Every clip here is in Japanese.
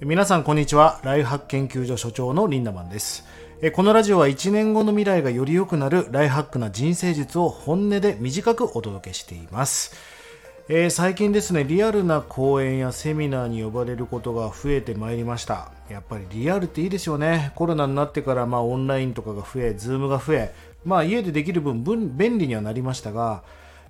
皆さんこんにちは。ライフハック研究所所長のリンダマンです。このラジオは1年後の未来がより良くなるライフハックな人生術を本音で短くお届けしています。え、最近ですねリアルな講演やセミナーに呼ばれることが増えてまいりました。やっぱりリアルっていいですよね。コロナになってからまあオンラインとかが増え Zoom が増えまあ家でできる分便利にはなりましたが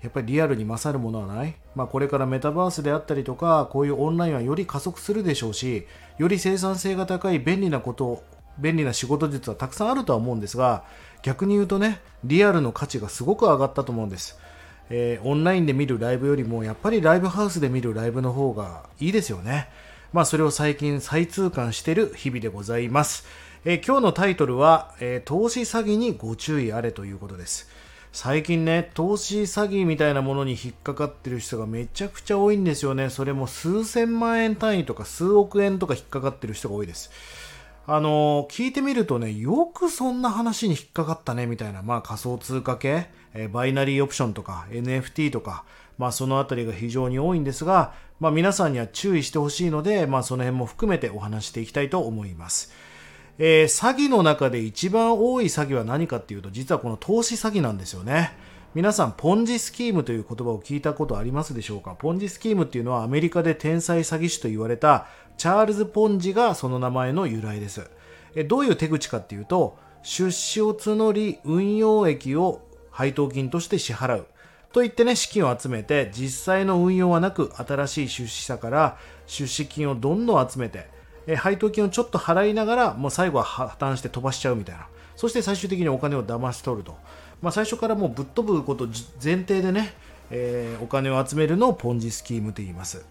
やっぱりリアルに勝るものはない、まあ、これからメタバースであったりとかこういうオンラインはより加速するでしょうしより生産性が高い便利なこと便利な仕事術はたくさんあるとは思うんですが逆に言うとねリアルの価値がすごく上がったと思うんです、えー、オンラインで見るライブよりもやっぱりライブハウスで見るライブの方がいいですよね。まあそれを最近再痛感してる日々でございます、えー、今日のタイトルは、えー、投資詐欺にご注意あれということです。最近ね、投資詐欺みたいなものに引っかかってる人がめちゃくちゃ多いんですよね。それも数千万円単位とか数億円とか引っかかってる人が多いです。あの聞いてみるとね、よくそんな話に引っかかったねみたいな、まあ仮想通貨系、え、バイナリーオプションとか NFT とか、まあそのあたりが非常に多いんですが、まあ皆さんには注意してほしいので、まあその辺も含めてお話していきたいと思います。えー、詐欺の中で一番多い詐欺は何かっていうと、実はこの投資詐欺なんですよね。皆さん、ポンジスキームという言葉を聞いたことありますでしょうか？ポンジスキームっていうのはアメリカで天才詐欺師と言われたチャールズ・ポンジがその名前の由来です。えどういう手口かっていうと、出資を募り、運用益を配当金として支払う。と言ってね、資金を集めて、実際の運用はなく、新しい出資者から出資金をどんどん集めて、え配当金をちょっと払いながら、もう最後は破綻して飛ばしちゃうみたいな。そして最終的にお金を騙し取ると。まあ、最初からもうぶっ飛ぶこと前提でね、えー、お金を集めるのをポンジスキームと言います。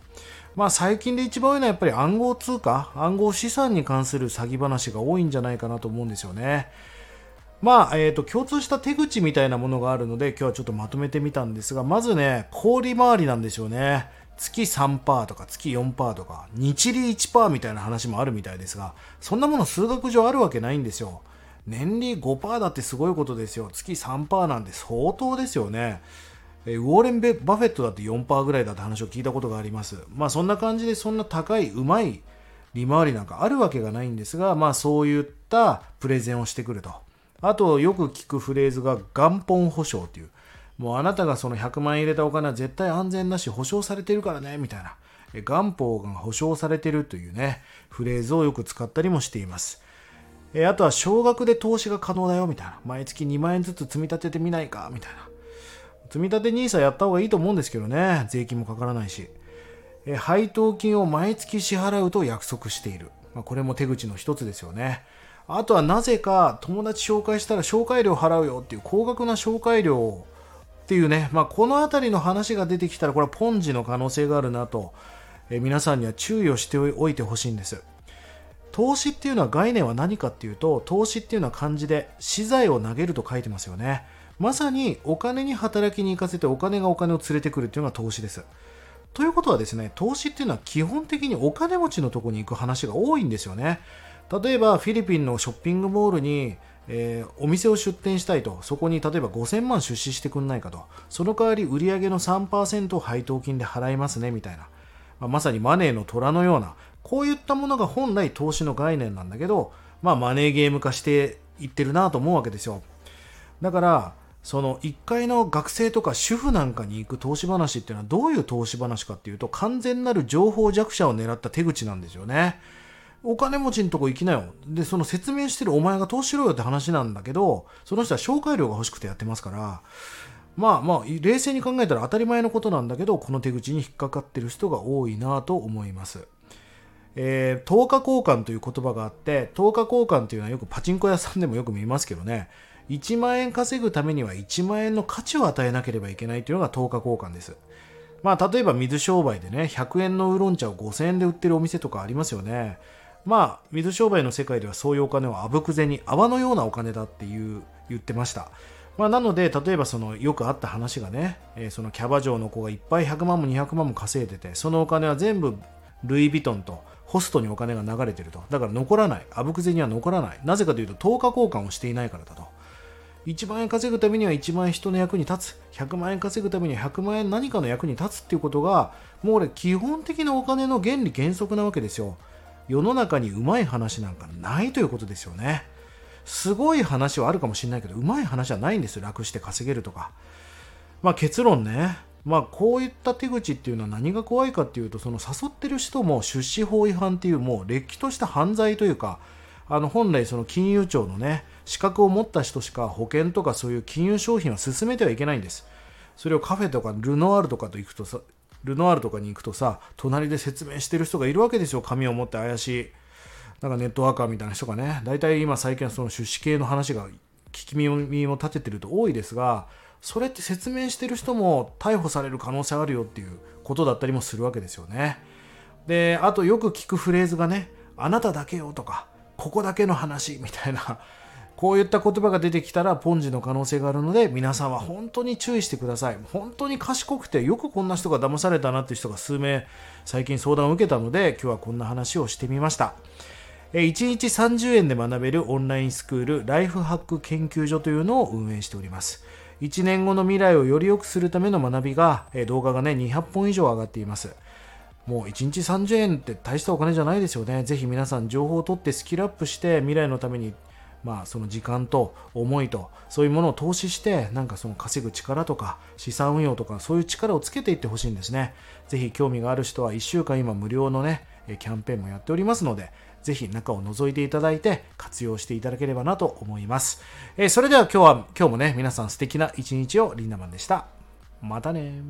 まあ、最近で一番多いのはやっぱり暗号通貨、暗号資産に関する詐欺話が多いんじゃないかなと思うんですよね。まあ、えっ、ー、と、共通した手口みたいなものがあるので、今日はちょっとまとめてみたんですが、まずね、氷回りなんですよね。月3%とか月4%とか日利1%みたいな話もあるみたいですがそんなもの数学上あるわけないんですよ。年利5%だってすごいことですよ。月3%なんて相当ですよね。ウォーレン・バフェットだって4%ぐらいだって話を聞いたことがあります。まあそんな感じでそんな高いうまい利回りなんかあるわけがないんですがまあそういったプレゼンをしてくると。あとよく聞くフレーズが元本保証っていう。もうあなたがその100万円入れたお金は絶対安全だし保証されてるからねみたいな。元本が保証されてるというねフレーズをよく使ったりもしています。あとは少額で投資が可能だよみたいな。毎月2万円ずつ積み立ててみないかみたいな。積み立て NISA やった方がいいと思うんですけどね税金もかからないし。配当金を毎月支払うと約束している、まあ、これも手口の一つですよね。あとはなぜか友達紹介したら紹介料払うよっていう高額な紹介料をっていうね、まあ、この辺りの話が出てきたら、これはポンジの可能性があるなと、え皆さんには注意をしておいてほしいんです。投資っていうのは概念は何かっていうと、投資っていうのは漢字で資材を投げると書いてますよね。まさにお金に働きに行かせてお金がお金を連れてくるっていうのが投資です。ということはですね、投資っていうのは基本的にお金持ちのとこに行く話が多いんですよね。例えばフィリピンのショッピングモールにえー、お店を出店したいと、そこに例えば5000万出資してくんないかと、その代わり売上の3%を配当金で払いますねみたいな、まあ、まさにマネーの虎のような、こういったものが本来投資の概念なんだけど、まあ、マネーゲーム化していってるなと思うわけですよ。だから、その1階の学生とか主婦なんかに行く投資話っていうのはどういう投資話かっていうと完全なる情報弱者を狙った手口なんですよね。お金持ちのとこ行きなよ。で、その説明してるお前が投資しろよって話なんだけど、その人は紹介料が欲しくてやってますから、まあまあ、冷静に考えたら当たり前のことなんだけど、この手口に引っかかってる人が多いなと思います。えー、10日交換という言葉があって、10日交換というのはよくパチンコ屋さんでもよく見ますけどね、1万円稼ぐためには1万円の価値を与えなければいけないというのが10日交換です。まあ、例えば水商売でね、100円のウーロン茶を5000円で売ってるお店とかありますよね。まあ、水商売の世界ではそういうお金はあぶく銭、泡のようなお金だっていう言ってました。まあ、なので、例えばそのよくあった話がね、えー、そのキャバ嬢の子がいっぱい100万も200万も稼いでて、そのお金は全部ルイ・ヴィトンとホストにお金が流れてると。だから残らない。あぶく銭は残らない。なぜかというと、10日交換をしていないからだと。1万円稼ぐためには1万円人の役に立つ。100万円稼ぐためには100万円何かの役に立つっていうことが、もう俺基本的なお金の原理原則なわけですよ。世の中にうまい話なんかないということですよね。すごい話はあるかもしれないけどうまい話はないんですよ。楽して稼げるとか。まあ結論ね。まあこういった手口っていうのは何が怖いかっていうとその誘ってる人も出資法違反っていうもうれっきとした犯罪というかあの本来その金融庁のね資格を持った人しか保険とかそういう金融商品は進めてはいけないんです。それをカフェとかルノワールとかと行くとルノワールとかに行くとさ隣で説明してる人がいるわけですよ紙を持って怪しい。なんかネットワーカーみたいな人がね。大体今最近はその出資系の話が聞き耳も立ててると多いですがそれって説明してる人も逮捕される可能性あるよっていうことだったりもするわけですよね。であとよく聞くフレーズがねあなただけよとかここだけの話みたいな。こういった言葉が出てきたらポンジの可能性があるので皆さんは本当に注意してください。本当に賢くてよくこんな人が騙されたなっていう人が数名最近相談を受けたので今日はこんな話をしてみました。1日30円で学べるオンラインスクールライフハック研究所というのを運営しております。1年後の未来をより良くするための学びが動画がね200本以上上がっています。もう1日30円って大したお金じゃないですよね。ぜひ皆さん情報を取ってスキルアップして未来のためにまあ、その時間と思いとそういうものを投資してなんかその稼ぐ力とか資産運用とかそういう力をつけていってほしいんですね。ぜひ興味がある人は1週間今無料のねキャンペーンもやっておりますのでぜひ中を覗いていただいて活用していただければなと思います。えそれでは今日は今日もね皆さん素敵な一日をリンダマンでした。またね